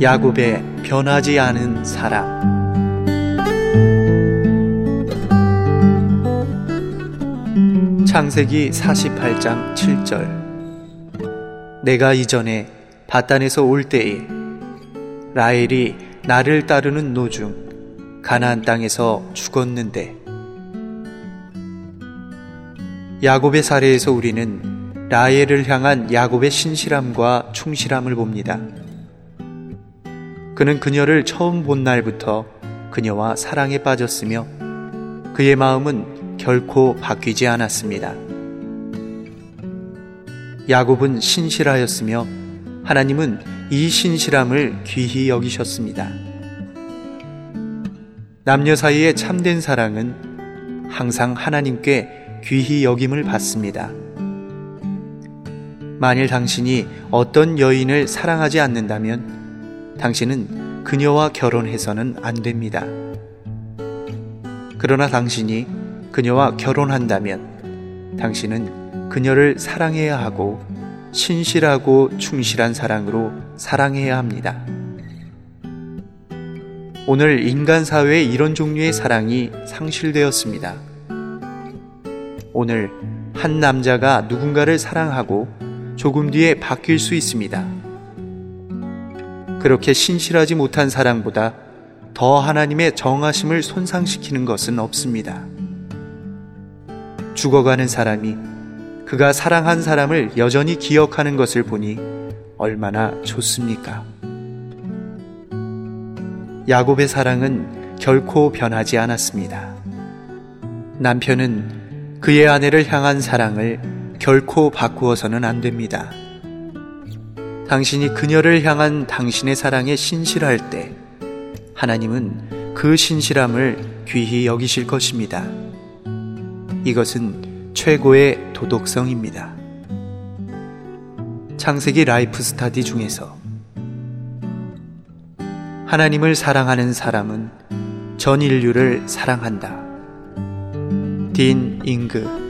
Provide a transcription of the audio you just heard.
야곱의 변하지 않은 사랑 창세기 48장 7절 내가 이전에 바단에서 올 때에 라헬이 나를 따르는 노중 가나안 땅에서 죽었는데 야곱의 사례에서 우리는 라헬을 향한 야곱의 신실함과 충실함을 봅니다. 그는 그녀를 처음 본 날부터 그녀와 사랑에 빠졌으며 그의 마음은 결코 바뀌지 않았습니다. 야곱은 신실하였으며 하나님은 이 신실함을 귀히 여기셨습니다. 남녀 사이의 참된 사랑은 항상 하나님께 귀히 여김을 받습니다. 만일 당신이 어떤 여인을 사랑하지 않는다면 당신은 그녀와 결혼해서는 안 됩니다. 그러나 당신이 그녀와 결혼한다면 당신은 그녀를 사랑해야 하고 신실하고 충실한 사랑으로 사랑해야 합니다. 오늘 인간 사회에 이런 종류의 사랑이 상실되었습니다. 오늘 한 남자가 누군가를 사랑하고 조금 뒤에 바뀔 수 있습니다. 그렇게 신실하지 못한 사랑보다 더 하나님의 정하심을 손상시키는 것은 없습니다. 죽어가는 사람이 그가 사랑한 사람을 여전히 기억하는 것을 보니 얼마나 좋습니까? 야곱의 사랑은 결코 변하지 않았습니다. 남편은 그의 아내를 향한 사랑을 결코 바꾸어서는 안 됩니다. 당신이 그녀를 향한 당신의 사랑에 신실할 때 하나님은 그 신실함을 귀히 여기실 것입니다. 이것은 최고의 도덕성입니다. 창세기 라이프 스타디 중에서 하나님을 사랑하는 사람은 전 인류를 사랑한다. 딘 잉그